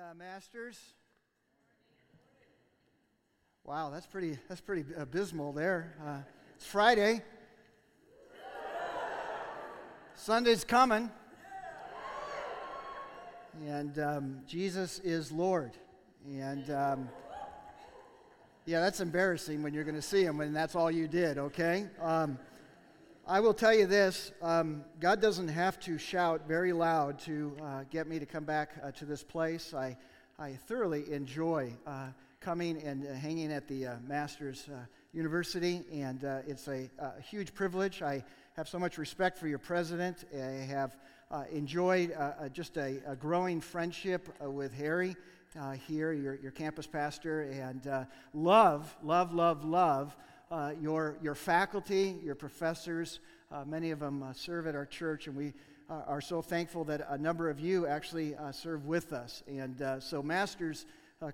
uh, Masters. Wow, that's pretty, that's pretty abysmal there. Uh, it's Friday. Sunday's coming. And um, Jesus is Lord. And um, yeah, that's embarrassing when you're going to see him and that's all you did, okay? Um, I will tell you this um, God doesn't have to shout very loud to uh, get me to come back uh, to this place. I, I thoroughly enjoy uh, coming and uh, hanging at the uh, Masters uh, University, and it's a, a, huge privilege. I have so much respect for your president. I have enjoyed just a, a, growing friendship with Harry. here, your, your campus pastor, and love, love, love, love uh, your, your faculty, your professors. Uh, many of them uh, serve at our church, and we uh, are so thankful that a number of you actually uh, serve with us. And uh, so, Masters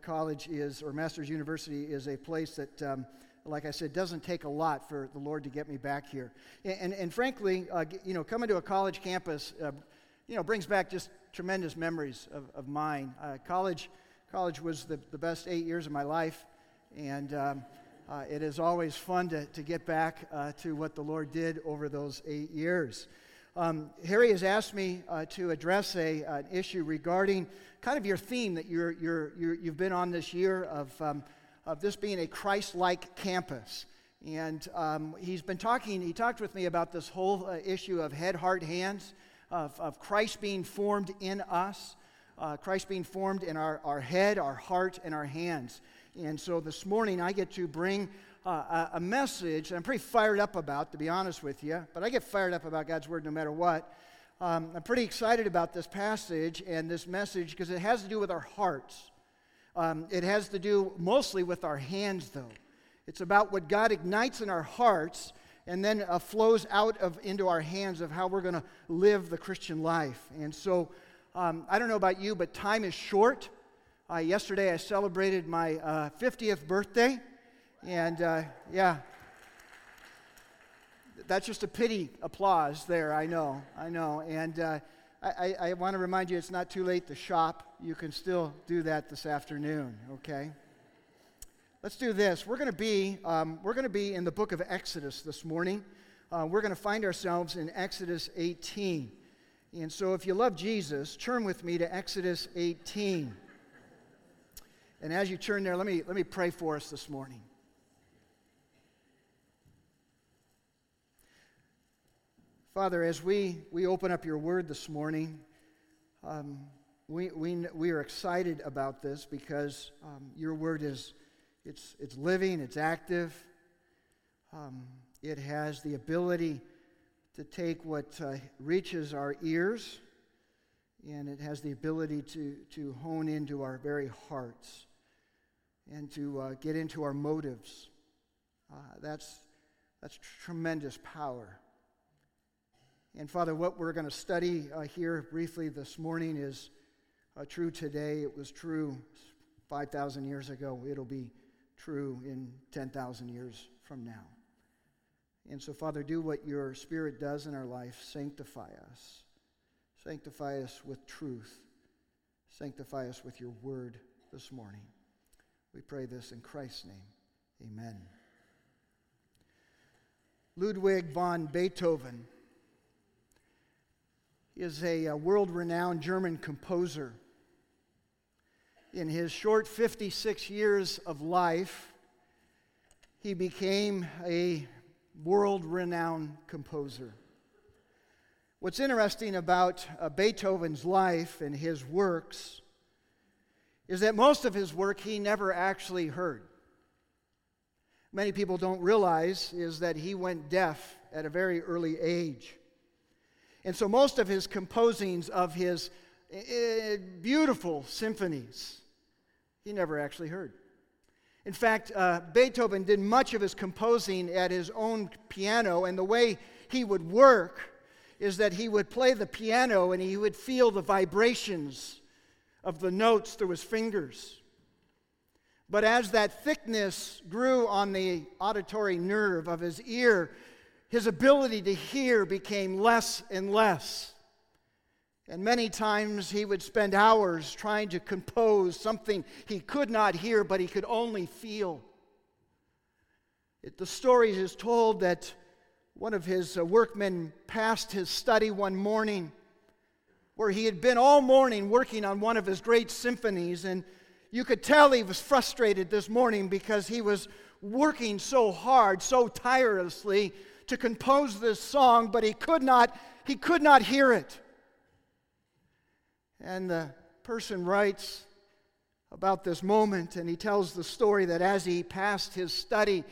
College is, or Masters University, is a place that. Um, like I said, doesn't take a lot for the Lord to get me back here. And, and, and frankly, you know, coming to a college campus, you know, brings back just tremendous memories of, of mine. college, college was the, the best eight years of my life. And um, uh, it is always fun to, to get back uh, to what the Lord did over those eight years. Um, Harry has asked me uh, to address a, an issue regarding kind of your theme that you're, you're, you have been on this year of, um, of this being a Christ like campus. And um, he's been talking, he talked with me about this whole uh, issue of head, heart, hands, of, of Christ being formed in us, uh, Christ being formed in our, our head, our heart, and our hands. And so this morning I get to bring uh, a, message that I'm pretty fired up about, to be honest with you. But I get fired up about God's Word no matter what. Um, I'm pretty excited about this passage and this message because it has to do with our hearts. Um, it has to do mostly with our hands, though. It's about what God ignites in our hearts and then uh, flows out of into our hands of how we're going to live the Christian life. And so, um, I don't know about you, but time is short. Uh, yesterday I celebrated my uh, 50th birthday, and uh, yeah, that's just a pity applause there, I know, I know. And uh, I, I want to remind you it's not too late to shop. You can still do that this afternoon, okay? Let's do this. We're going to be, um, we're going to be in the book of Exodus this morning. Uh, we're going to find ourselves in Exodus 18. And so if you love Jesus, turn with me to Exodus 18. And as you turn there, let me, let me pray for us this morning. Father, as we, we open up your word this morning, um, we, we, we are excited about this because um, your word is it's, it's living, it's active, um, it has the ability to take what uh, reaches our ears and it has the ability to, to hone into our very hearts and to uh, get into our motives. Uh, that's, that's tremendous power. And Father, what we're going to study uh, here briefly this morning is uh, true today. It was true 5,000 years ago. It'll be true in 10,000 years from now. And so, Father, do what your Spirit does in our life. Sanctify us. Sanctify us with truth. Sanctify us with your word this morning. We pray this in Christ's name. Amen. Ludwig von Beethoven he is a, uh, a world renowned German composer. In his short 56 years of life, he became a world renowned composer. What's interesting about uh, Beethoven's life and his works is that most of his work he never actually heard. Many people don't realize is that he went deaf at a very early age. And so most of his composings of his uh, beautiful symphonies he never actually heard. In fact, uh, Beethoven did much of his composing at his own piano, and the way he would work is that he would play the piano and he would feel the vibrations of the notes through his fingers. But as that thickness grew on the auditory nerve of his ear, his ability to hear became less and less. And many times he would spend hours trying to compose something he could not hear, but he could only feel. It, the story is told that one of his uh, workmen passed his study one morning where he had been all morning working on one of his great symphonies, and you could tell he was frustrated this morning because he was working so hard, so tirelessly to compose this song, but he could not, he could not hear it. And the person writes about this moment, and he tells the story that as he passed his study,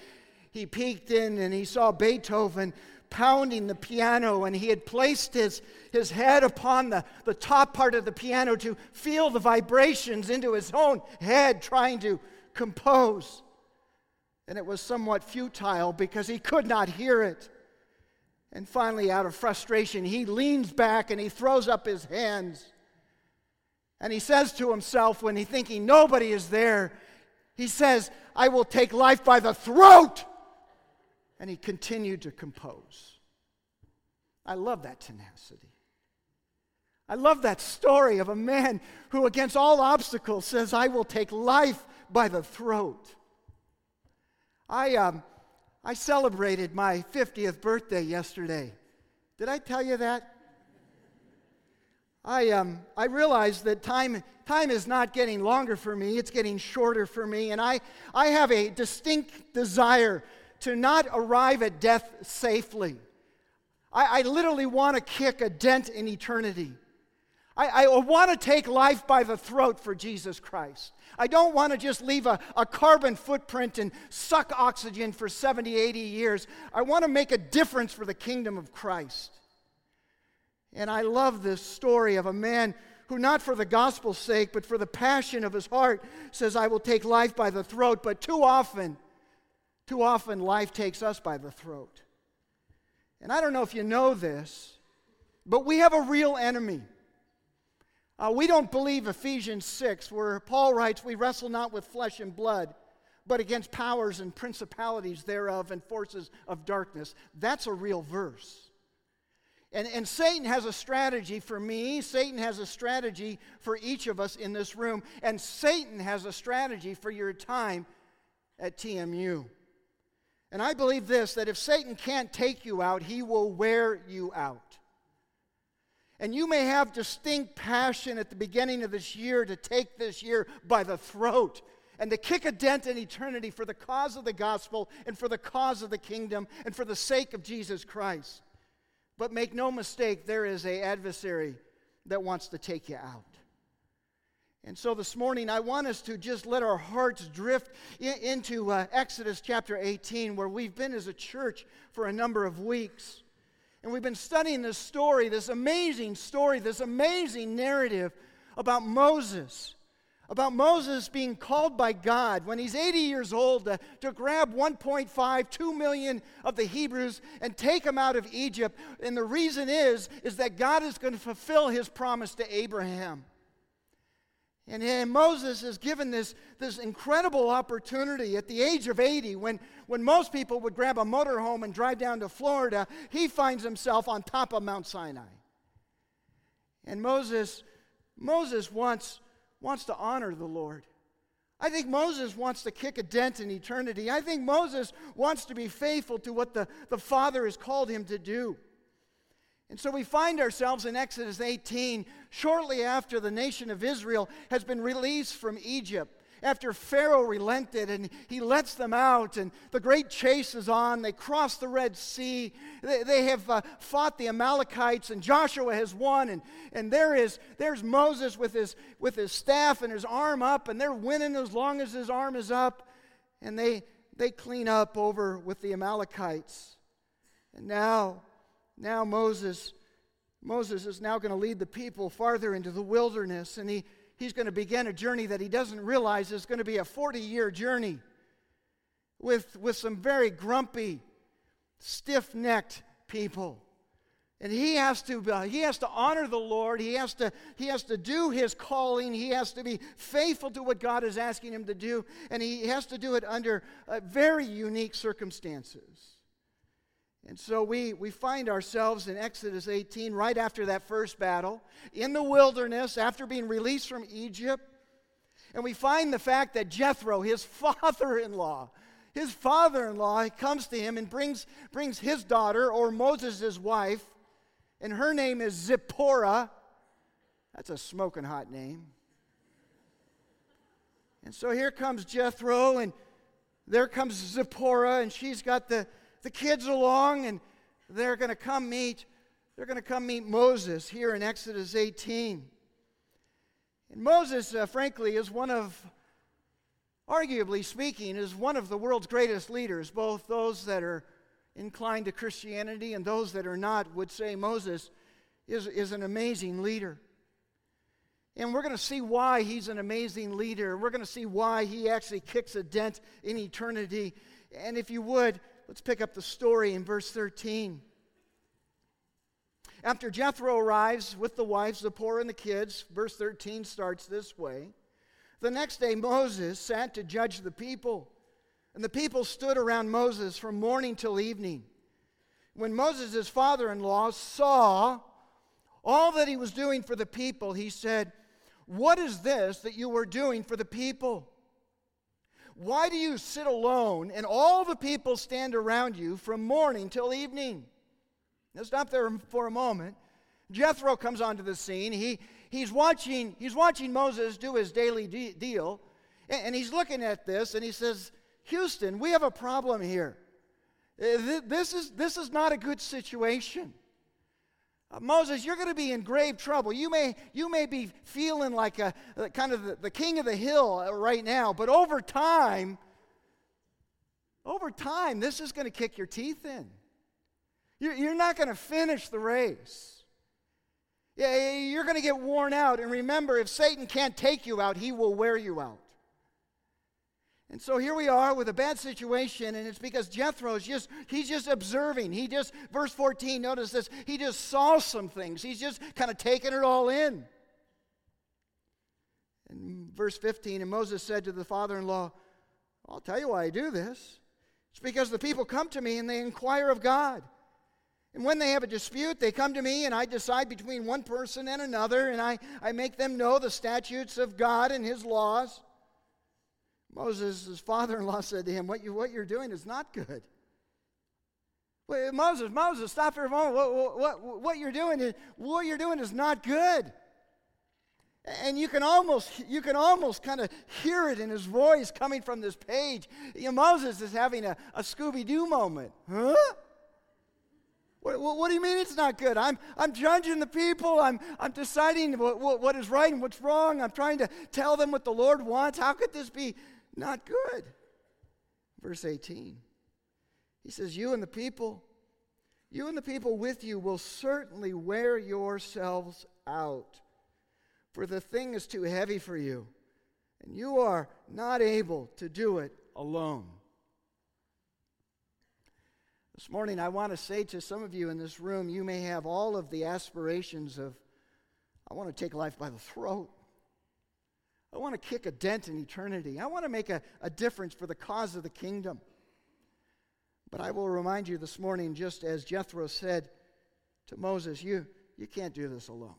he peeked in and he saw Beethoven pounding the piano, and he had placed his, his head upon the, the top part of the piano to feel the vibrations into his own head, trying to compose. And it was somewhat futile because he could not hear it. And finally, out of frustration, he leans back and he throws up his hands. And he says to himself, when he's thinking nobody is there, he says, I will take life by the throat. And he continued to compose. I love that tenacity. I love that story of a man who, against all obstacles, says, I will take life by the throat. I, um, I celebrated my 50th birthday yesterday. Did I tell you that? I, um, I realized that time, time is not getting longer for me, it's getting shorter for me. And I, I have a distinct desire to not arrive at death safely. I, I literally want to kick a dent in eternity. I, I want to take life by the throat for Jesus Christ. I don't want to just leave a, a carbon footprint and suck oxygen for 70, 80 years. I want to make a difference for the kingdom of Christ. And I love this story of a man who, not for the gospel's sake, but for the passion of his heart, says, I will take life by the throat. But too often, too often, life takes us by the throat. And I don't know if you know this, but we have a real enemy. Uh, we don't believe Ephesians 6, where Paul writes, We wrestle not with flesh and blood, but against powers and principalities thereof and forces of darkness. That's a real verse. And, and Satan has a strategy for me, Satan has a strategy for each of us in this room, and Satan has a strategy for your time at TMU. And I believe this that if Satan can't take you out, he will wear you out. And you may have distinct passion at the beginning of this year to take this year by the throat and to kick a dent in eternity for the cause of the gospel and for the cause of the kingdom and for the sake of Jesus Christ. But make no mistake, there is a adversary that wants to take you out. And so this morning, I want us to just let our hearts drift in, into uh, Exodus chapter 18, where we've been as a church for a number of weeks. And we've been studying this story, this amazing story, this amazing narrative about Moses about Moses being called by God when he's 80 years old to, to grab 1.5, 2 million of the Hebrews and take them out of Egypt. And the reason is, is that God is going to fulfill his promise to Abraham. And, and Moses is given this, this incredible opportunity at the age of 80 when, when most people would grab a motorhome and drive down to Florida. He finds himself on top of Mount Sinai. And Moses, Moses wants wants to honor the Lord. I think Moses wants to kick a dent in eternity. I think Moses wants to be faithful to what the, the Father has called him to do. And so we find ourselves in Exodus 18, shortly after the nation of Israel has been released from Egypt after Pharaoh relented and he lets them out, and the great chase is on. They cross the Red Sea. They, they have uh, fought the Amalekites, and Joshua has won. And, and there is, there's Moses with his, with his staff and his arm up, and they're winning as long as his arm is up. And they, they clean up over with the Amalekites. And now, now Moses. Moses is now going to lead the people farther into the wilderness, and he, he's going to begin a journey that he doesn't realize is going to be a 40 year journey with, with some very grumpy, stiff necked people. And he has to uh, he has to honor the Lord. He has to he has to do his calling. He has to be faithful to what God is asking him to do, and he has to do it under uh, very unique circumstances. And so we, we find ourselves in Exodus 18, right after that first battle, in the wilderness, after being released from Egypt. And we find the fact that Jethro, his father in law, his father in law comes to him and brings, brings his daughter, or Moses' wife, and her name is Zipporah. That's a smoking hot name. And so here comes Jethro, and there comes Zipporah, and she's got the, the kids along, and they're going to come meet. They're going to come meet Moses here in Exodus 18. And Moses, uh, frankly, is one of, arguably speaking, is one of the world's greatest leaders. Both those that are inclined to Christianity and those that are not would say Moses is, is an amazing leader. And we're going to see why he's an amazing leader. We're going to see why he actually kicks a dent in eternity. And if you would, let's pick up the story in verse 13. After Jethro arrives with the wives, the poor, and the kids, verse 13 starts this way. The next day, Moses sat to judge the people, and the people stood around Moses from morning till evening. When Moses' father in law saw all that he was doing for the people, he said, What is this that you are doing for the people? Why do you sit alone and all the people stand around you from morning till evening? Now, stop there for a moment. Jethro comes onto the scene. He, he's, watching, he's watching Moses do his daily de- deal, and, and he's looking at this and he says, Houston, we have a problem here. Uh, this is, this is not a good situation. Moses, you're going to be in grave trouble. You may, you may be feeling like a, a kind of the, the, king of the hill uh, right now, but over time, over time, this is going to kick your teeth in. You're, you're not going to finish the race. Yeah, you're going to get worn out. And remember, if Satan can't take you out, he will wear you out. And so here we are with a bad situation, and it's because Jethro's just, he's just observing. He just, verse 14, notice this, he just saw some things. He's just kind of taking it all in. And verse 15, and Moses said to the father in law, I'll tell you why I do this. It's because the people come to me and they inquire of God. And when they have a dispute, they come to me and I decide between one person and another, and I, I make them know the statutes of God and his laws. Moses' father in law said to him, what, you, what you're doing is not good. Wait, Moses, Moses, stop for a moment. What, what, what, you're doing is, what you're doing is not good. And you can almost, you can almost kind of hear it in his voice coming from this page. You know, Moses is having a, a Scooby Doo moment. Huh? What, what, do you mean it's not good? I'm, I'm judging the people. I'm, I'm deciding what, what, what is right and what's wrong. I'm trying to tell them what the Lord wants. How could this be not good. Verse 18. He says, You and the people, you and the people with you will certainly wear yourselves out, for the thing is too heavy for you, and you are not able to do it alone. This morning, I want to say to some of you in this room, you may have all of the aspirations of, I want to take life by the throat. I want to kick a dent in eternity. I want to make a, a difference for the cause of the kingdom. But I will remind you this morning, just as Jethro said to Moses, you, you can't do this alone.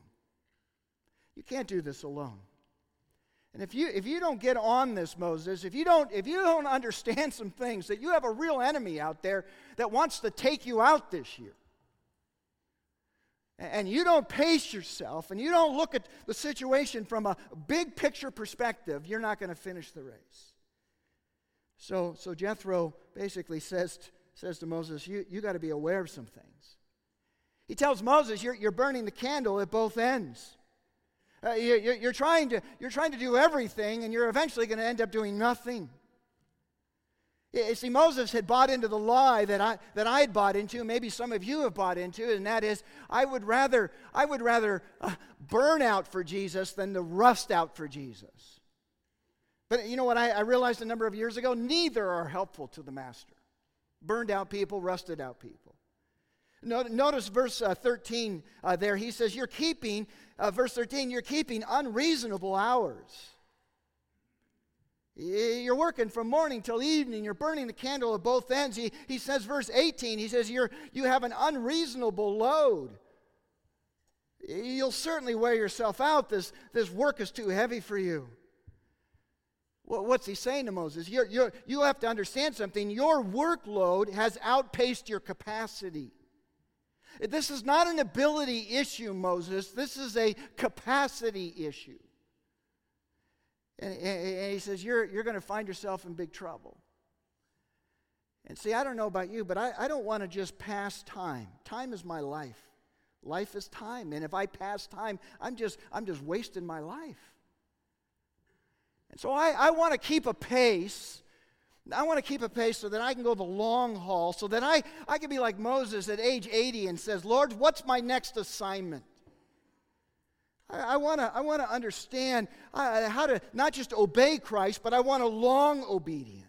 You can't do this alone. And if you, if you don't get on this, Moses, if you, don't, if you don't understand some things, that you have a real enemy out there that wants to take you out this year, and you don't pace yourself and you don't look at the situation from a big picture perspective, you're not going to finish the race. So, so Jethro basically says, says to Moses, You, you got to be aware of some things. He tells Moses, You're, you're burning the candle at both ends. Uh, you, you're, trying to, you're trying to do everything, and you're eventually going to end up doing nothing. You see, Moses had bought into the lie that I, that I had bought into, maybe some of you have bought into, and that is I would rather, I would rather uh, burn out for Jesus than to rust out for Jesus. But you know what I, I realized a number of years ago? Neither are helpful to the master. Burned out people, rusted out people. Notice verse uh, 13 uh, there. He says, You're keeping, verse 13, you're keeping unreasonable hours. You're working from morning till evening. You're burning the candle at both ends. He, he says, verse 18, he says, you're, You have an unreasonable load. You'll certainly wear yourself out. This, this work is too heavy for you. What's he saying to Moses? You're, you're, you have to understand something. Your workload has outpaced your capacity. This is not an ability issue, Moses. This is a capacity issue. And, and he says, You're, you're going to find yourself in big trouble. And see, I don't know about you, but I, I don't want to just pass time. Time is my life. Life is time. And if I pass time, I'm just, I'm just wasting my life. And so I, I want to keep a pace. I want to keep a pace so that I can go the long haul, so that I, I can be like Moses at age 80 and says, Lord, what's my next assignment? I, want to I wanna understand uh, how to not just obey Christ, but I want a long obedience.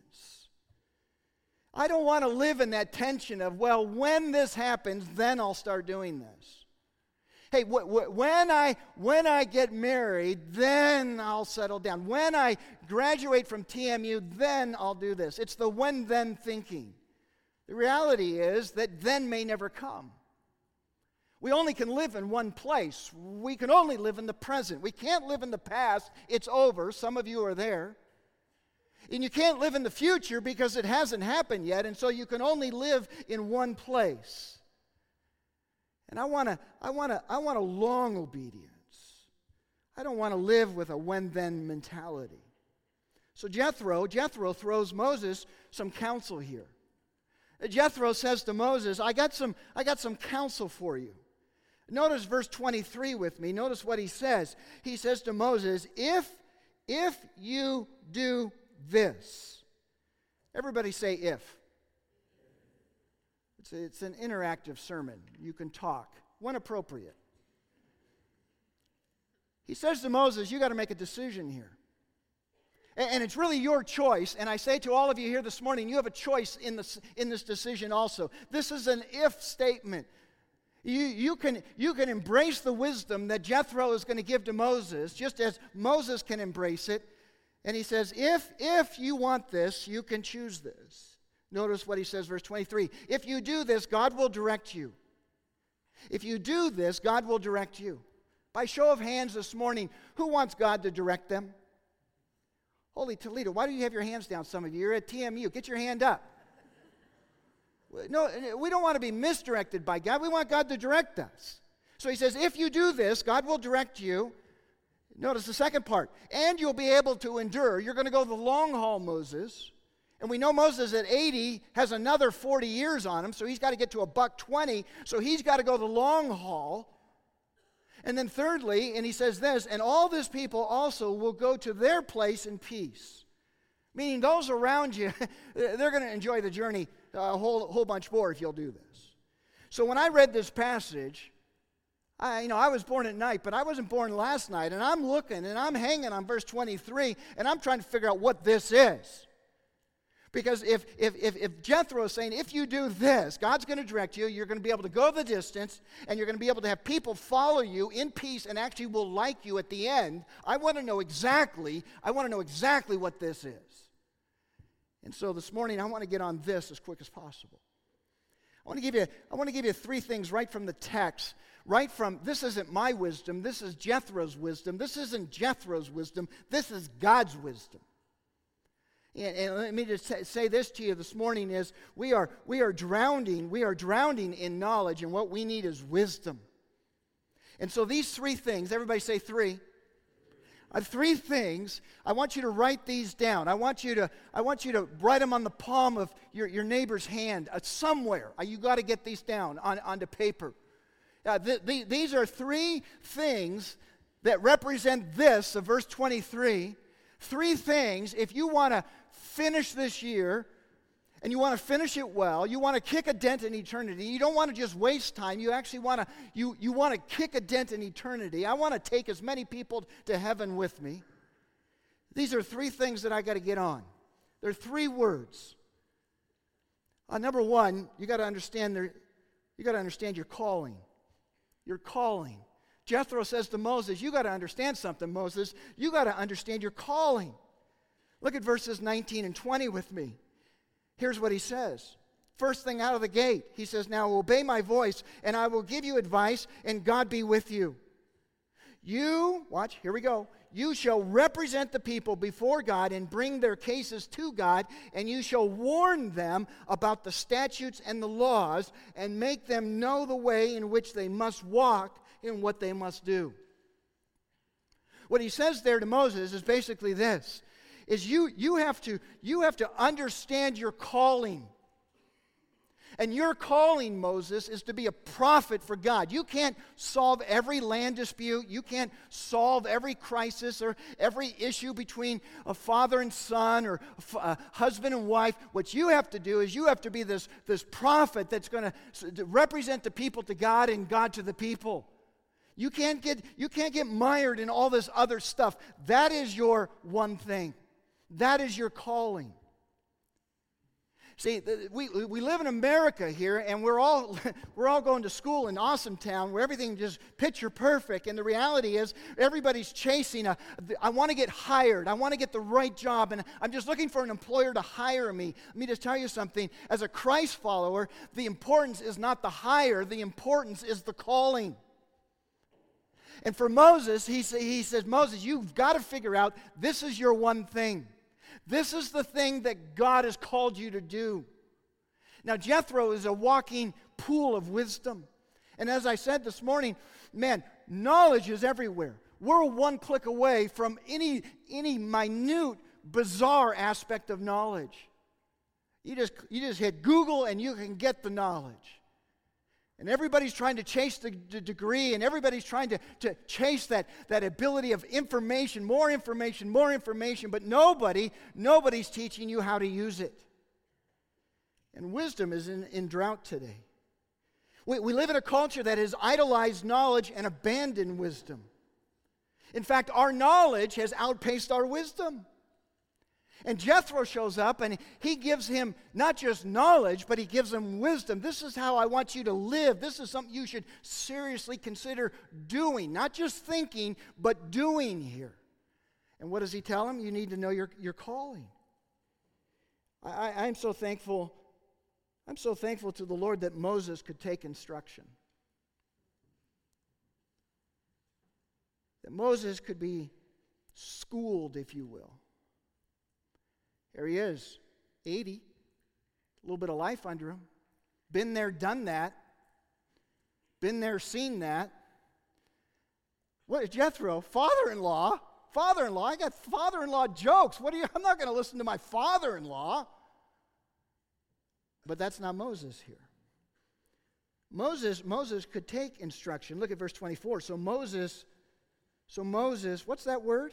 I don't want to live in that tension of, well, when this happens, then I'll start doing this. Hey, wh- wh- when, I, when I get married, then I'll settle down. When I graduate from TMU, then I'll do this. It's the when then thinking. The reality is that then may never come. We only can live in one place. We can only live in the present. We can't live in the past. It's over. Some of you are there. And you can't live in the future because it hasn't happened yet, and so you can only live in one place. And I want to I want to I want a long obedience. I don't want to live with a when then mentality. So Jethro, Jethro throws Moses some counsel here. Jethro says to Moses, I got some I got some counsel for you. Notice verse 23 with me. Notice what he says. He says to Moses, If, if you do this. Everybody say if. It's, it's an interactive sermon. You can talk when appropriate. He says to Moses, You got to make a decision here. And it's really your choice. And I say to all of you here this morning, you have a choice in this, in this decision also. This is an if statement. You, you, can, you can embrace the wisdom that Jethro is going to give to Moses, just as Moses can embrace it. And he says, if, if you want this, you can choose this. Notice what he says, verse 23. If you do this, God will direct you. If you do this, God will direct you. By show of hands this morning, who wants God to direct them? Holy Toledo, why do you have your hands down, some of you? You're at TMU. Get your hand up. No, we don't want to be misdirected by God. We want God to direct us. So he says, if you do this, God will direct you. Notice the second part. And you'll be able to endure. You're going to go the long haul, Moses. And we know Moses at 80 has another 40 years on him, so he's got to get to a buck 20. So he's got to go the long haul. And then, thirdly, and he says this, and all this people also will go to their place in peace. Meaning, those around you, they're going to enjoy the journey a whole, whole bunch more if you'll do this. So when I read this passage, I, you know, I was born at night, but I wasn't born last night. And I'm looking and I'm hanging on verse 23 and I'm trying to figure out what this is. Because if, if, if, if Jethro is saying, if you do this, God's going to direct you, you're going to be able to go the distance, and you're going to be able to have people follow you in peace and actually will like you at the end. I want to know exactly, I want to know exactly what this is. And so this morning, I want to get on this as quick as possible. I want to give you, I want to give you three things right from the text. Right from, this isn't my wisdom, this is Jethro's wisdom. This isn't Jethro's wisdom, this is God's wisdom. And, and, let me just say this to you this morning is we are, we are drowning, we are drowning in knowledge, and what we need is wisdom. And so these three things, everybody say three. Uh, three things. I want you to write these down. I want you to, I want you to write them on the palm of your, your neighbor's hand uh, somewhere. Uh, you got to get these down on, onto paper. Uh, th- th- these are three things that represent this of verse 23. Three things, if you want to finish this year and you want to finish it well, you want to kick a dent in eternity. You don't want to just waste time. You actually want to you, you want to kick a dent in eternity. I want to take as many people to heaven with me. These are three things that I got to get on. There are three words. Uh, number one, you got to understand there, you got to understand your calling. Your calling. Jethro says to Moses, You got to understand something, Moses. You got to understand your calling. Look at verses 19 and 20 with me. Here's what he says. First thing out of the gate, he says, Now obey my voice, and I will give you advice, and God be with you. You, watch, here we go. You shall represent the people before God and bring their cases to God, and you shall warn them about the statutes and the laws, and make them know the way in which they must walk and what they must do. What he says there to Moses is basically this is you, you, have to, you have to understand your calling. And your calling, Moses, is to be a prophet for God. You can't solve every land dispute. You can't solve every crisis or every issue between a father and son or a husband and wife. What you have to do is you have to be this, this prophet that's going to represent the people to God and God to the people. You can't, get, you can't get mired in all this other stuff. That is your one thing. That is your calling. See, we, we live in America here, and we're all, we're all going to school in Awesome Town where everything just picture perfect. And the reality is, everybody's chasing a, I want to get hired. I want to get the right job. And I'm just looking for an employer to hire me. Let me just tell you something. As a Christ follower, the importance is not the hire, the importance is the calling. And for Moses, he, he says, Moses, you've got to figure out this is your one thing. This is the thing that God has called you to do. Now, Jethro is a walking pool of wisdom. And as I said this morning, man, knowledge is everywhere. We're one click away from any, any minute, bizarre aspect of knowledge. You just, you just hit Google and you can get the knowledge. And everybody's trying to chase the, degree, and everybody's trying to, to chase that, that ability of information, more information, more information, but nobody, nobody's teaching you how to use it. And wisdom is in, in drought today. We, we live in a culture that has idolized knowledge and abandoned wisdom. In fact, our knowledge has outpaced our wisdom. And Jethro shows up and he gives him not just knowledge, but he gives him wisdom. This is how I want you to live. This is something you should seriously consider doing, not just thinking, but doing here. And what does he tell him? You need to know your, your calling. I, I'm so thankful. I'm so thankful to the Lord that Moses could take instruction. That Moses could be schooled, if you will. There he is, 80, a little bit of life under him. Been there, done that. Been there, seen that. What is Jethro? Father in law? Father in law? I got father in law jokes. What are you? I'm not going to listen to my father in law. But that's not Moses here. Moses, Moses could take instruction. Look at verse 24. So Moses, so Moses, what's that word?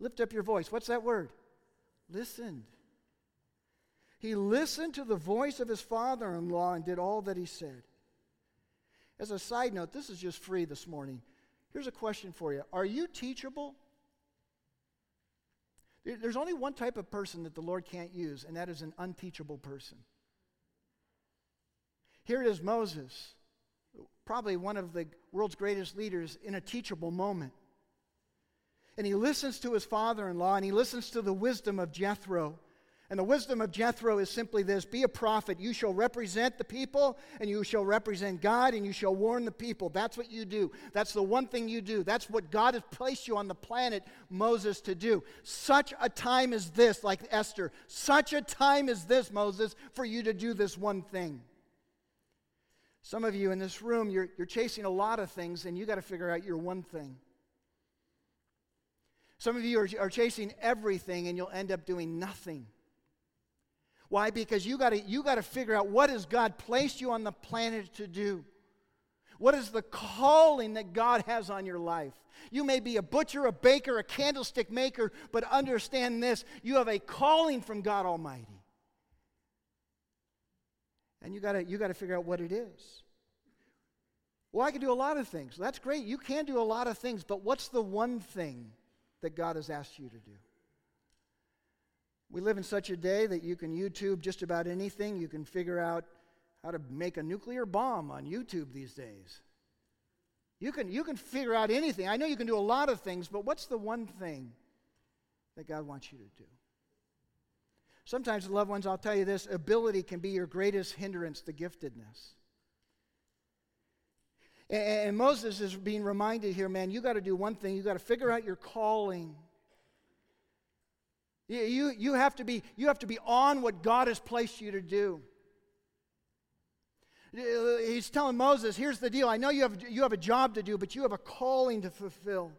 Lift up your voice. What's that word? Listened. He listened to the voice of his father in law and did all that he said. As a side note, this is just free this morning. Here's a question for you Are you teachable? There's only one type of person that the Lord can't use, and that is an unteachable person. Here it is Moses, probably one of the world's greatest leaders, in a teachable moment and he listens to his father in law and he listens to the wisdom of Jethro. And the wisdom of Jethro is simply this Be a prophet. You shall represent the people, and you shall represent God, and you shall warn the people. That's what you do. That's the one thing you do. That's what God has placed you on the planet, Moses, to do. Such a time as this, like Esther, such a time as this, Moses, for you to do this one thing. Some of you in this room, you're, you're chasing a lot of things, and you got to figure out your one thing. Some of you are, are chasing everything and you'll end up doing nothing. Why? Because you got you to figure out what has God placed you on the planet to do. What is the calling that God has on your life? You may be a butcher, a baker, a candlestick maker, but understand this you have a calling from God Almighty. And you gotta you got to figure out what it is. Well, I can do a lot of things. That's great. You can do a lot of things, but what's the one thing that God has asked you to do. We live in such a day that you can YouTube just about anything. You can figure out how to make a nuclear bomb on YouTube these days. You can, you can figure out anything. I know you can do a lot of things, but what's the one thing that God wants you to do? Sometimes, loved ones, I'll tell you this ability can be your greatest hindrance to giftedness. And, Moses is being reminded here, man, you got to do one thing. You got to figure out your calling. You, you, you, have to be, you have to be on what God has placed you to do. He's telling Moses, here's the deal. I know you have, you have a job to do, but you have a calling to fulfill.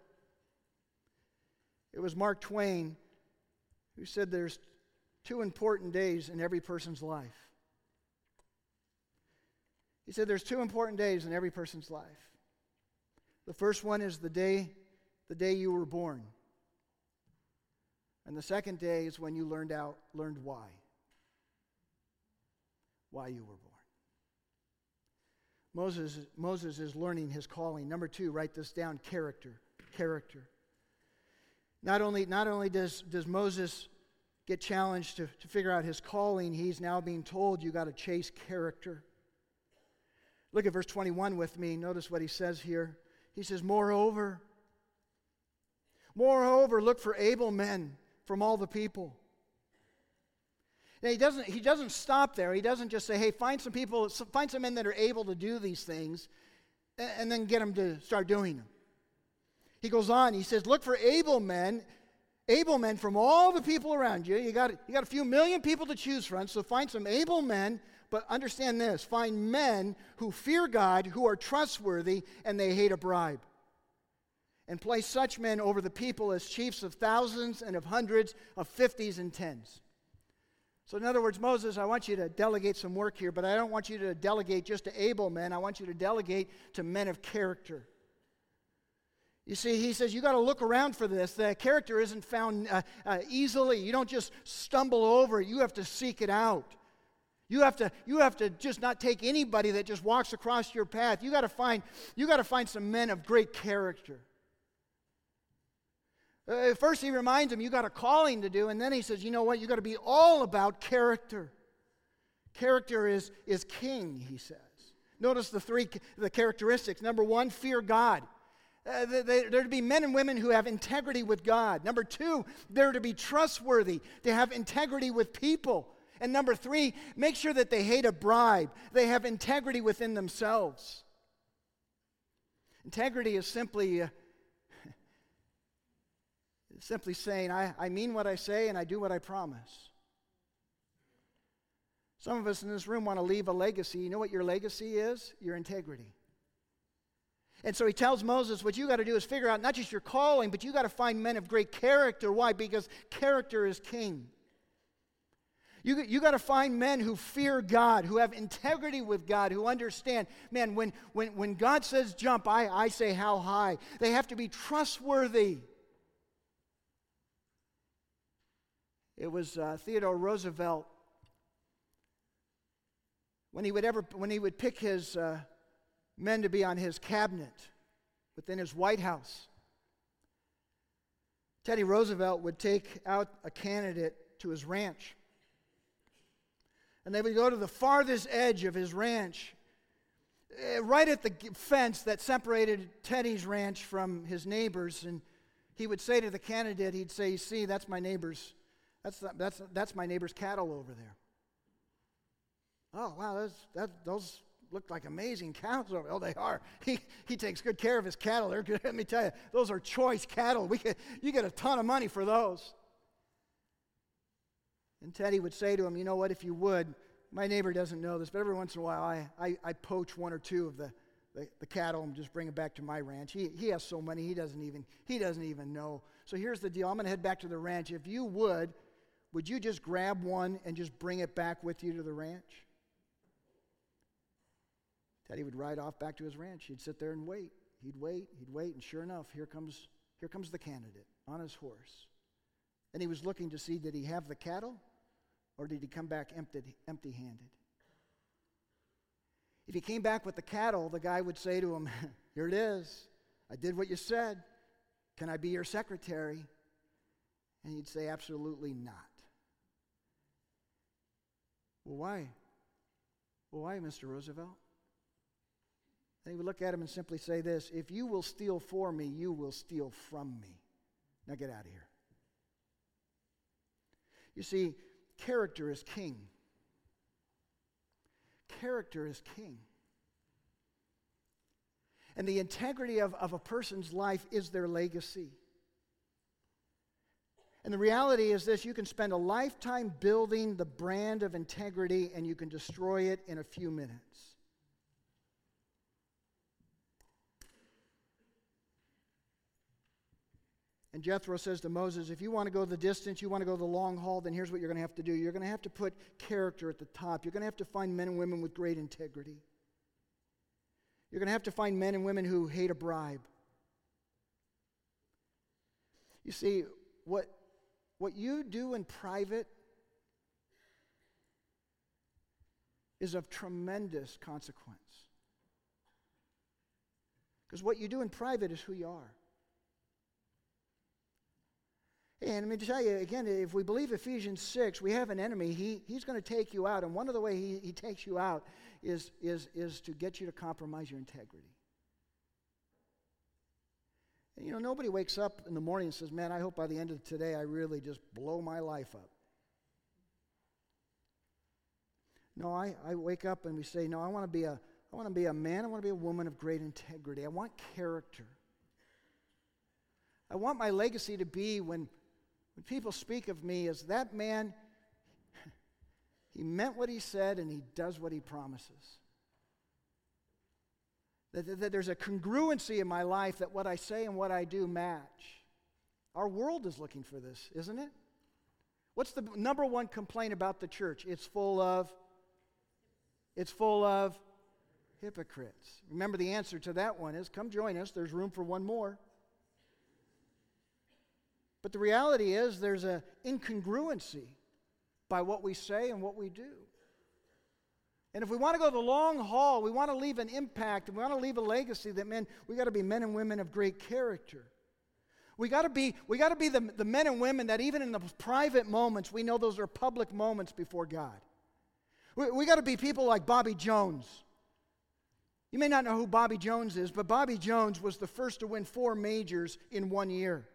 It was Mark Twain who said there's two important days in every person's life. He said there's two important days in every person's life. The first one is the day the day you were born. And the second day is when you learned out learned why. Why you were born. Moses, Moses is learning his calling. Number two, write this down character. Character. Not only, not only does, does Moses get challenged to, to figure out his calling, he's now being told you got to chase character. Look at verse 21 with me. Notice what he says here. He says, Moreover, moreover, look for able men from all the people. Now, he doesn't, he doesn't stop there. He doesn't just say, hey, find some people, find some men that are able to do these things, and, and then get them to start doing them. He goes on, he says, look for able men, able men from all the people around you. You got, you got a few million people to choose from, so find some able men but understand this find men who fear God, who are trustworthy, and they hate a bribe. And place such men over the people as chiefs of thousands and of hundreds, of fifties and tens. So, in other words, Moses, I want you to delegate some work here, but I don't want you to delegate just to able men. I want you to delegate to men of character. You see, he says you got to look around for this. The character isn't found uh, uh, easily. You don't just stumble over it, you have to seek it out. You have to, you have to just not take anybody that just walks across your path. You got to find, you got to find some men of great character. Uh, first, he reminds him you got a calling to do, and then he says, you know what? You got to be all about character. Character is, is king, he says. Notice the three the characteristics. Number one, fear God. Uh, they're to be men and women who have integrity with God. Number two, they're to be trustworthy, to have integrity with people. And number three, make sure that they hate a bribe. They have integrity within themselves. Integrity is simply, uh, simply saying, I, I mean what I say and I do what I promise. Some of us in this room want to leave a legacy. You know what your legacy is? Your integrity. And so he tells Moses, what you got to do is figure out not just your calling, but you got to find men of great character. Why? Because character is king. You, you got to find men who fear God, who have integrity with God, who understand, man, when, when, when God says jump, I, I say how high. They have to be trustworthy. It was uh, Theodore Roosevelt when he would ever when he would pick his uh, men to be on his cabinet within his White House. Teddy Roosevelt would take out a candidate to his ranch and they would go to the farthest edge of his ranch, eh, right at the fence that separated Teddy's ranch from his neighbors. And he would say to the candidate, he'd say, See, that's my neighbor's, that's, that's, that's my neighbor's cattle over there. Oh, wow, those, that, those look like amazing cows. Oh, they are. He, he takes good care of his cattle. They're good. Let me tell you, those are choice cattle. We get, you get a ton of money for those. And Teddy would say to him, You know what, if you would, my neighbor doesn't know this, but every once in a while I, I, I poach one or two of the, the, the, cattle and just bring them back to my ranch. He, he has so many, he doesn't, even, he doesn't even know. So here's the deal I'm going to head back to the ranch. If you would, would you just grab one and just bring it back with you to the ranch? Teddy would ride off back to his ranch. He'd sit there and wait. He'd wait, he'd wait, and sure enough, here comes, here comes the candidate on his horse. And he was looking to see did he have the cattle or did he come back empty handed? If he came back with the cattle, the guy would say to him, Here it is. I did what you said. Can I be your secretary? And he'd say, Absolutely not. Well, why? Well, why, Mr. Roosevelt? And he would look at him and simply say this If you will steal for me, you will steal from me. Now get out of here. You see, character is king. Character is king. And the integrity of, of a person's life is their legacy. And the reality is this you can spend a lifetime building the brand of integrity and you can destroy it in a few minutes. And Jethro says to Moses, if you want to go the distance, you want to go the long haul, then here's what you're going to have to do. You're going to have to put character at the top. You're going to have to find men and women with great integrity. You're going to have to find men and women who hate a bribe. You see, what, what you do in private is of tremendous consequence. Because what you do in private is who you are. And let me tell you again, if we believe Ephesians 6, we have an enemy. He, he's going to take you out. And one of the ways he, he takes you out is, is, is to get you to compromise your integrity. And you know, nobody wakes up in the morning and says, Man, I hope by the end of today I really just blow my life up. No, I, I wake up and we say, No, I want to be a I want to be a man, I want to be a woman of great integrity. I want character. I want my legacy to be when when people speak of me as that man, he meant what he said and he does what he promises. That, that, that, there's a congruency in my life that what I say and what I do match. Our world is looking for this, isn't it? What's the number one complaint about the church? It's full of it's full of hypocrites. Remember the answer to that one is come join us. There's room for one more. But the reality is there's an incongruency by what we say and what we do. And if we want to go the long haul, we want to leave an impact, and we want to leave a legacy that men, we got to be men and women of great character. We got to be, we got to be the, the men and women that even in the private moments, we know those are public moments before God. We, we got to be people like Bobby Jones. You may not know who Bobby Jones is, but Bobby Jones was the first to win four majors in one year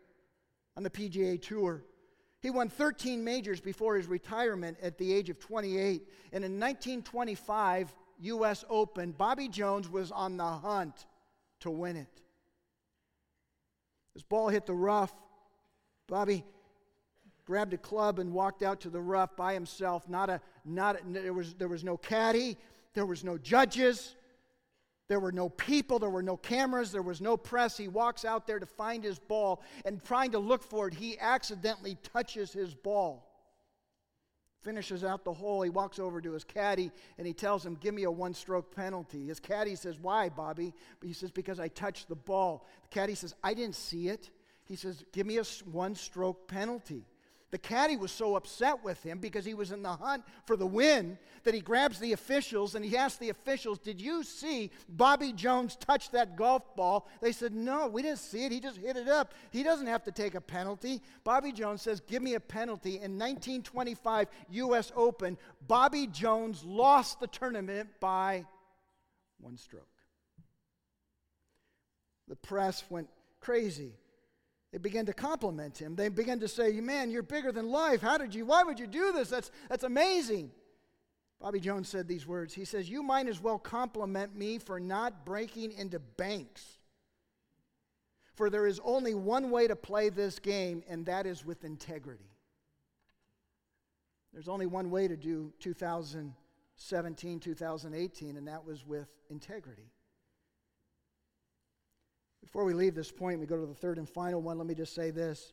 on the PGA Tour. He won 13 majors before his retirement at the age of 28. And in 1925 U.S. Open, Bobby Jones was on the hunt to win it. His ball hit the rough. Bobby grabbed a club and walked out to the rough by himself. Not a, not a, there, was, there was no caddy, there was no judges. There were no people, there were no cameras, there was no press. He walks out there to find his ball and trying to look for it, he accidentally touches his ball. Finishes out the hole. He walks over to his caddy and he tells him, Give me a one stroke penalty. His caddy says, Why, Bobby? He says, Because I touched the ball. The caddy says, I didn't see it. He says, Give me a one stroke penalty. The caddy was so upset with him because he was in the hunt for the win that he grabs the officials and he asks the officials, Did you see Bobby Jones touch that golf ball? They said, No, we didn't see it. He just hit it up. He doesn't have to take a penalty. Bobby Jones says, Give me a penalty. In 1925 U.S. Open, Bobby Jones lost the tournament by one stroke. The press went crazy. They began to compliment him. They began to say, Man, you're bigger than life. How did you, why would you do this? That's, that's amazing. Bobby Jones said these words. He says, You might as well compliment me for not breaking into banks. For there is only one way to play this game, and that is with integrity. There's only one way to do 2017, 2018, and that was with integrity. Before we leave this point, we go to the third and final one. Let me just say this.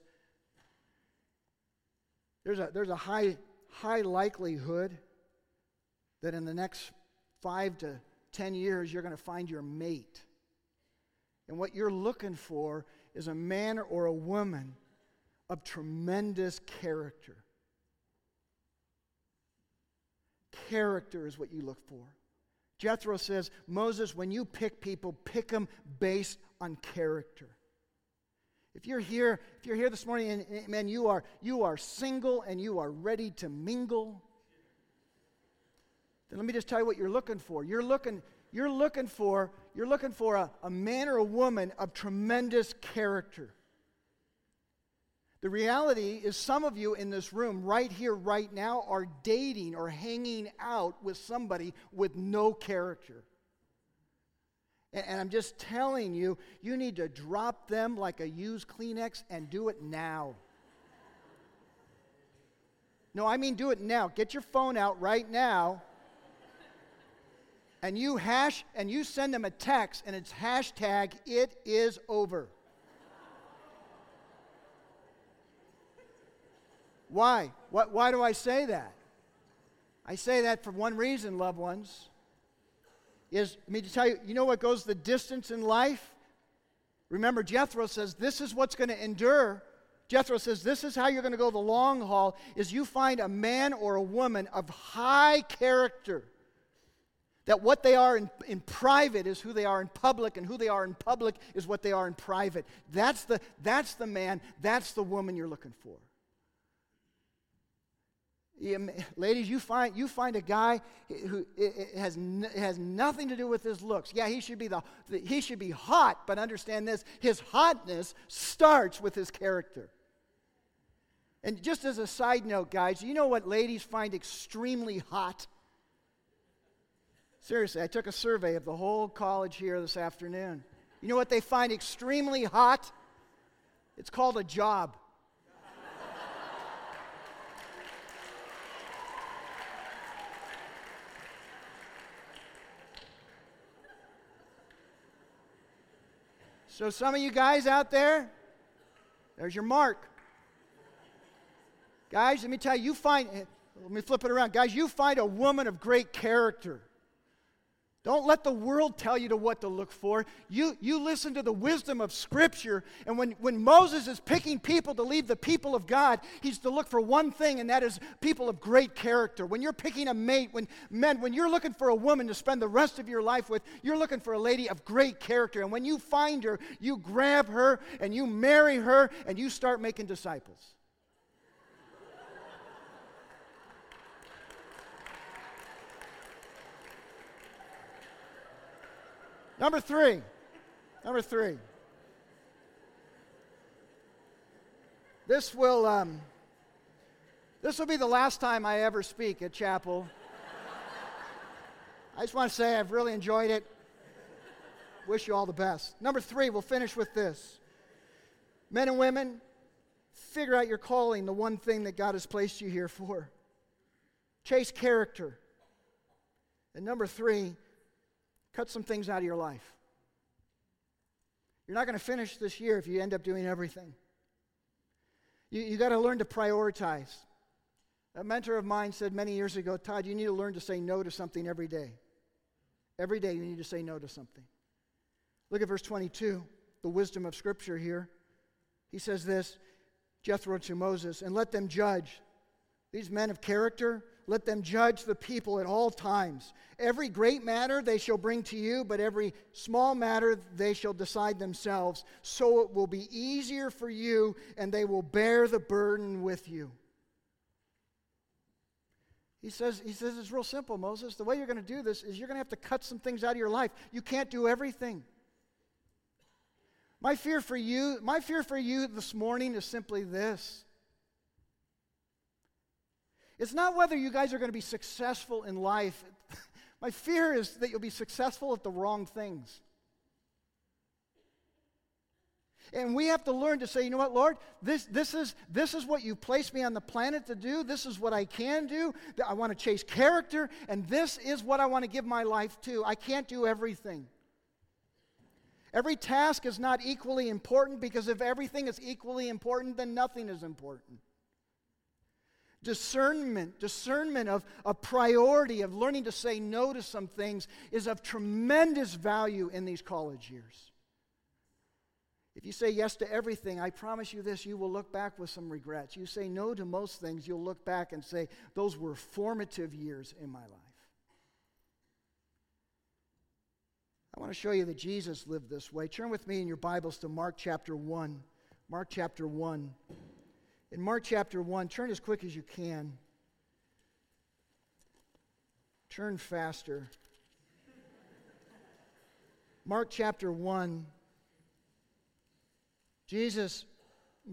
There's a, there's a high, high likelihood that in the next five to ten years, you're going to find your mate. And what you're looking for is a man or a woman of tremendous character. Character is what you look for. Jethro says, Moses, when you pick people, pick them based on character. If you're here, if you're here this morning and man, you are you are single and you are ready to mingle, then let me just tell you what you're looking for. You're looking, you're looking for, you're looking for a, a man or a woman of tremendous character. The reality is, some of you in this room, right here, right now, are dating or hanging out with somebody with no character. And, I'm just telling you, you need to drop them like a used Kleenex and do it now. No, I mean do it now. Get your phone out right now. And you hash and you send them a text and it's hashtag it is over. Why? What, why do I say that? I say that for one reason, loved ones. Is mean to tell you, you know what goes the distance in life? Remember, Jethro says this is what's going to endure. Jethro says this is how you're going to go the long haul is you find a man or a woman of high character. That what they are in, in private is who they are in public, and who they are in public is what they are in private. That's the, that's the man, that's the woman you're looking for ladies, you find, you find a guy who has, has nothing to do with his looks. Yeah, he should, be the, he should be hot, but understand this his hotness starts with his character. And just as a side note, guys, you know what ladies find extremely hot? Seriously, I took a survey of the whole college here this afternoon. You know what they find extremely hot? It's called a job. So, some of you guys out there, there's your mark. Guys, let me tell you, you find, let me flip it around. Guys, you find a woman of great character. Don't let the world tell you to what to look for. You, you listen to the wisdom of Scripture. And when, when Moses is picking people to lead the people of God, he's to look for one thing, and that is people of great character. When you're picking a mate, when men, when you're looking for a woman to spend the rest of your life with, you're looking for a lady of great character. And when you find her, you grab her and you marry her and you start making disciples. Number three. Number three. This will, um, this will be the last time I ever speak at chapel. I just want to say I've really enjoyed it. Wish you all the best. Number three, we'll finish with this. Men and women, figure out your calling, the one thing that God has placed you here for. Chase character. And number three, Cut some things out of your life. You're not going to finish this year if you end up doing everything. You, you got to learn to prioritize. A mentor of mine said many years ago, Todd, you need to learn to say no to something every day. Every day you need to say no to something. Look at verse 22, the wisdom of Scripture here. He says this Jethro to Moses, and let them judge. These men of character, let them judge the people at all times. Every great matter they shall bring to you, but every small matter they shall decide themselves. So it will be easier for you, and they will bear the burden with you. He says, he says it's real simple, Moses. The way you're going to do this is you're going to have to cut some things out of your life. You can't do everything. My fear for you, my fear for you this morning is simply this it's not whether you guys are going to be successful in life. My fear is that you'll be successful at the wrong things. And we have to learn to say, you know what, Lord, this, this, is, this is what you placed me on the planet to do. This is what I can do. I want to chase character, and this is what I want to give my life to. I can't do everything. Every task is not equally important because if everything is equally important, then nothing is important discernment, discernment of a priority, of learning to say no to some things is of tremendous value in these college years. If you say yes to everything, I promise you this, you will look back with some regrets. You say no to most things, you'll look back and say, those were formative years in my life. I want to show you that Jesus lived this way. Turn with me in your Bibles to Mark chapter 1. Mark chapter 1. In Mark chapter 1, turn as quick as you can. Turn faster. Mark chapter 1. Jesus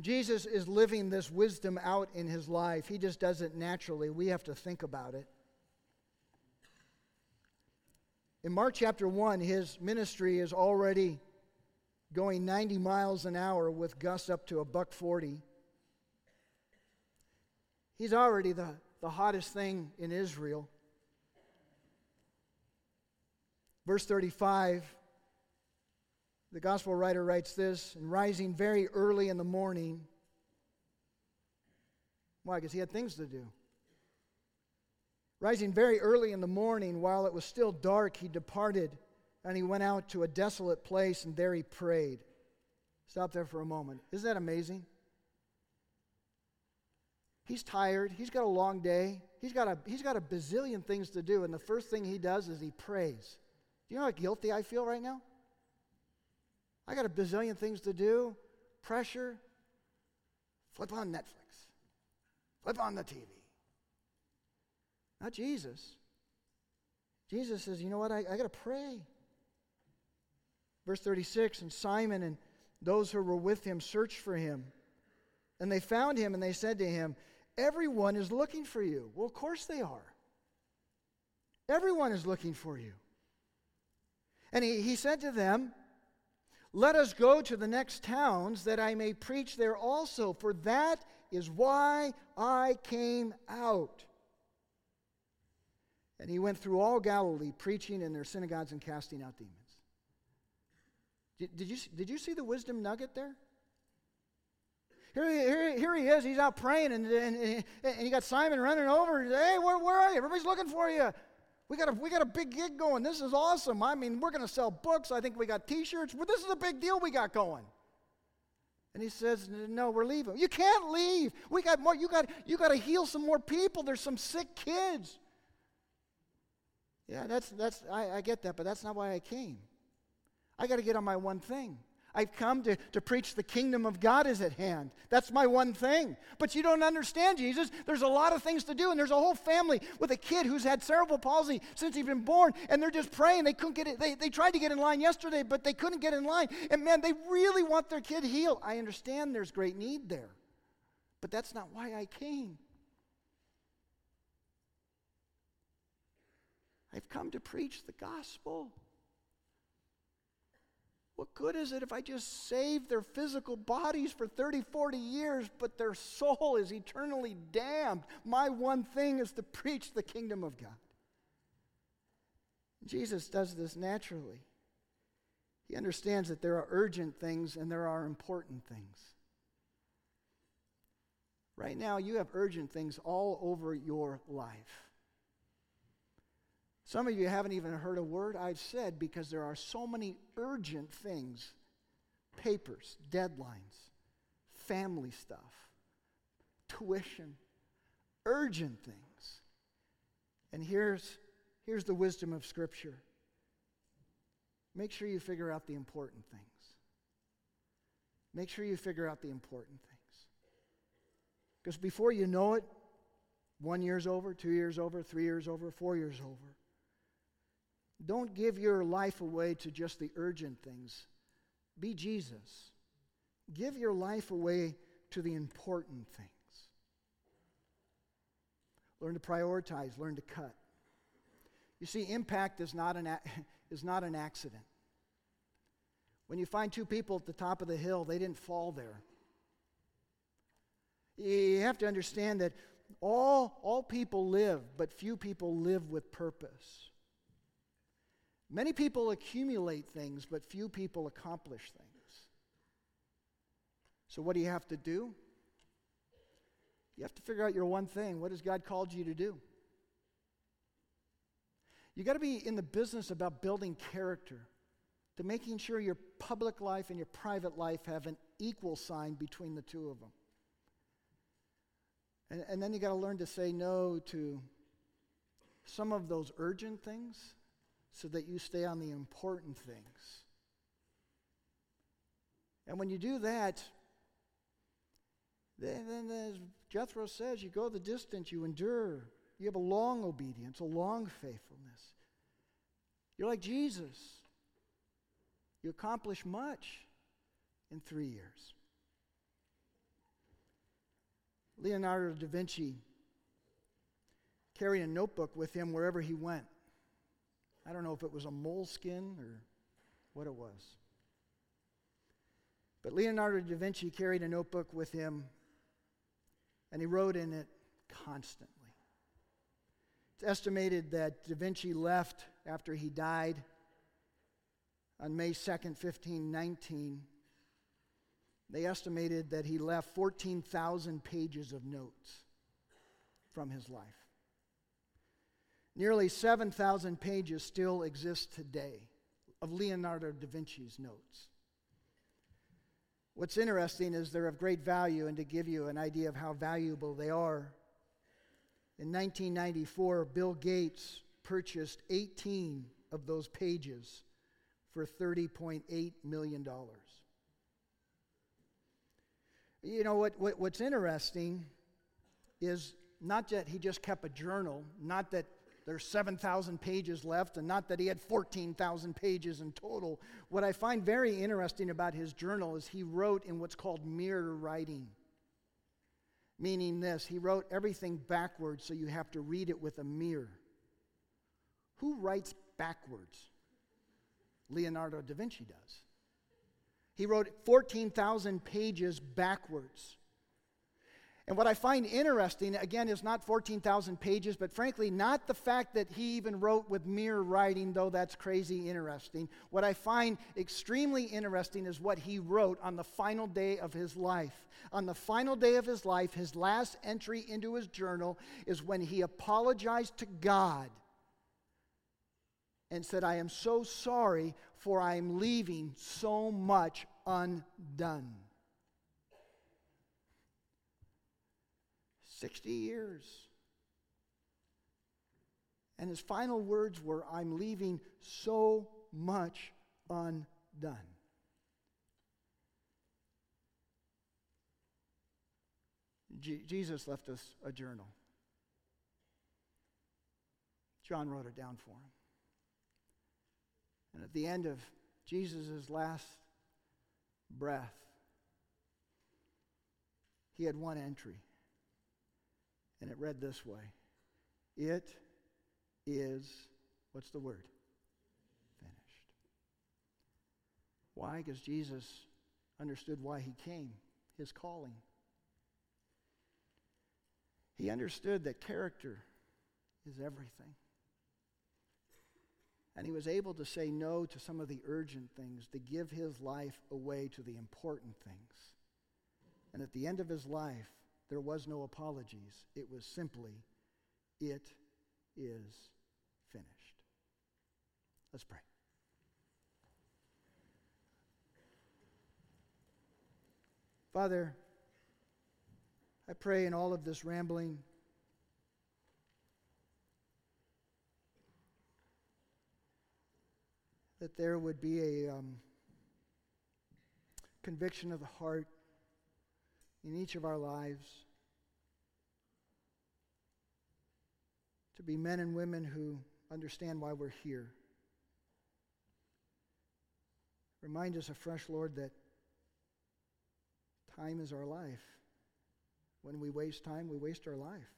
Jesus is living this wisdom out in his life. He just does it naturally. We have to think about it. In Mark chapter 1, his ministry is already going 90 miles an hour with gusts up to a buck 40. He's already the, the hottest thing in Israel. Verse 35, the gospel writer writes this and rising very early in the morning. Why? Because he had things to do. Rising very early in the morning, while it was still dark, he departed and he went out to a desolate place and there he prayed. Stop there for a moment. Isn't that amazing? He's tired. He's got a long day. He's got a, he's got a bazillion things to do. And the first thing he does is he prays. Do you know how guilty I feel right now? I got a bazillion things to do. Pressure. Flip on Netflix. Flip on the TV. Not Jesus. Jesus says, you know what? I, I got to pray. Verse 36 And Simon and those who were with him searched for him. And they found him and they said to him, Everyone is looking for you. Well, of course they are. Everyone is looking for you. And he, he said to them, Let us go to the next towns that I may preach there also, for that is why I came out. And he went through all Galilee, preaching in their synagogues and casting out demons. Did, did, you, did you see the wisdom nugget there? Here, here, here he is. He's out praying, and, and, and you got Simon running over. Hey, where, where are you? Everybody's looking for you. We got, a, we got a big gig going. This is awesome. I mean, we're going to sell books. I think we got t shirts. Well, this is a big deal we got going. And he says, No, we're leaving. You can't leave. We got more. You got, you got to heal some more people. There's some sick kids. Yeah, that's, that's I, I get that, but that's not why I came. I got to get on my one thing. I've come to, to preach the kingdom of God is at hand. That's my one thing. But you don't understand, Jesus. There's a lot of things to do, and there's a whole family with a kid who's had cerebral palsy since he's been born, and they're just praying. They couldn't get it. They, they tried to get in line yesterday, but they couldn't get in line. And man, they really want their kid healed. I understand there's great need there, but that's not why I came. I've come to preach the gospel. What good is it if I just save their physical bodies for 30, 40 years, but their soul is eternally damned? My one thing is to preach the kingdom of God. Jesus does this naturally. He understands that there are urgent things and there are important things. Right now, you have urgent things all over your life. Some of you haven't even heard a word I've said because there are so many urgent things papers, deadlines, family stuff, tuition, urgent things. And here's, here's the wisdom of Scripture make sure you figure out the important things. Make sure you figure out the important things. Because before you know it, one year's over, two years over, three years over, four years over. Don't give your life away to just the urgent things. Be Jesus. Give your life away to the important things. Learn to prioritize, learn to cut. You see, impact is not an, is not an accident. When you find two people at the top of the hill, they didn't fall there. You have to understand that all, all people live, but few people live with purpose. Many people accumulate things, but few people accomplish things. So, what do you have to do? You have to figure out your one thing. What has God called you to do? You got to be in the business about building character, to making sure your public life and your private life have an equal sign between the two of them. And, and then you got to learn to say no to some of those urgent things so that you stay on the important things. And when you do that, then, then as Jethro says, you go the distance, you endure, you have a long obedience, a long faithfulness. You're like Jesus. You accomplish much in three years. Leonardo da Vinci carried a notebook with him wherever he went. I don't know if it was a moleskin or what it was. But Leonardo da Vinci carried a notebook with him and he wrote in it constantly. It's estimated that Da Vinci left after he died on May 2nd, 1519. They estimated that he left 14,000 pages of notes from his life. Nearly 7,000 pages still exist today of Leonardo da Vinci's notes. What's interesting is they're of great value, and to give you an idea of how valuable they are, in 1994, Bill Gates purchased 18 of those pages for $30.8 million. You know, what, what, what's interesting is not that he just kept a journal, not that there's 7,000 pages left, and not that he had 14,000 pages in total. What I find very interesting about his journal is he wrote in what's called mirror writing meaning this he wrote everything backwards, so you have to read it with a mirror. Who writes backwards? Leonardo da Vinci does. He wrote 14,000 pages backwards. And what I find interesting, again, is not 14,000 pages, but frankly, not the fact that he even wrote with mirror writing, though that's crazy interesting. What I find extremely interesting is what he wrote on the final day of his life. On the final day of his life, his last entry into his journal is when he apologized to God and said, I am so sorry, for I am leaving so much undone. 60 years. And his final words were, I'm leaving so much undone. Jesus left us a journal. John wrote it down for him. And at the end of Jesus' last breath, he had one entry. And it read this way It is, what's the word? Finished. Why? Because Jesus understood why he came, his calling. He understood that character is everything. And he was able to say no to some of the urgent things, to give his life away to the important things. And at the end of his life, there was no apologies. It was simply, it is finished. Let's pray. Father, I pray in all of this rambling. That there would be a um, conviction of the heart in each of our lives to be men and women who understand why we're here. Remind us afresh, Lord, that time is our life. When we waste time, we waste our life.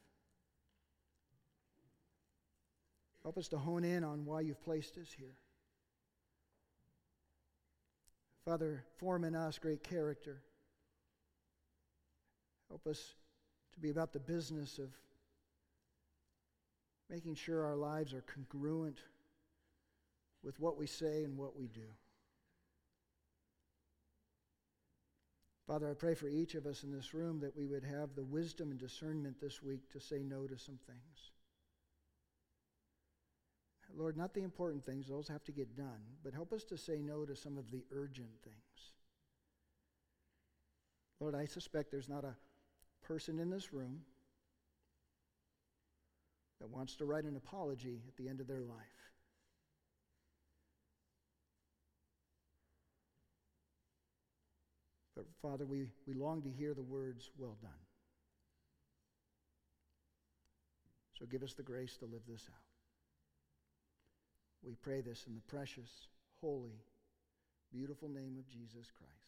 Help us to hone in on why you've placed us here. Father, form in us great character. Help us to be about the business of making sure our lives are congruent with what we say and what we do. Father, I pray for each of us in this room that we would have the wisdom and discernment this week to say no to some things. Lord, not the important things, those have to get done, but help us to say no to some of the urgent things. Lord, I suspect there's not a person in this room that wants to write an apology at the end of their life. But Father, we, we long to hear the words, well done. So give us the grace to live this out. We pray this in the precious, holy, beautiful name of Jesus Christ.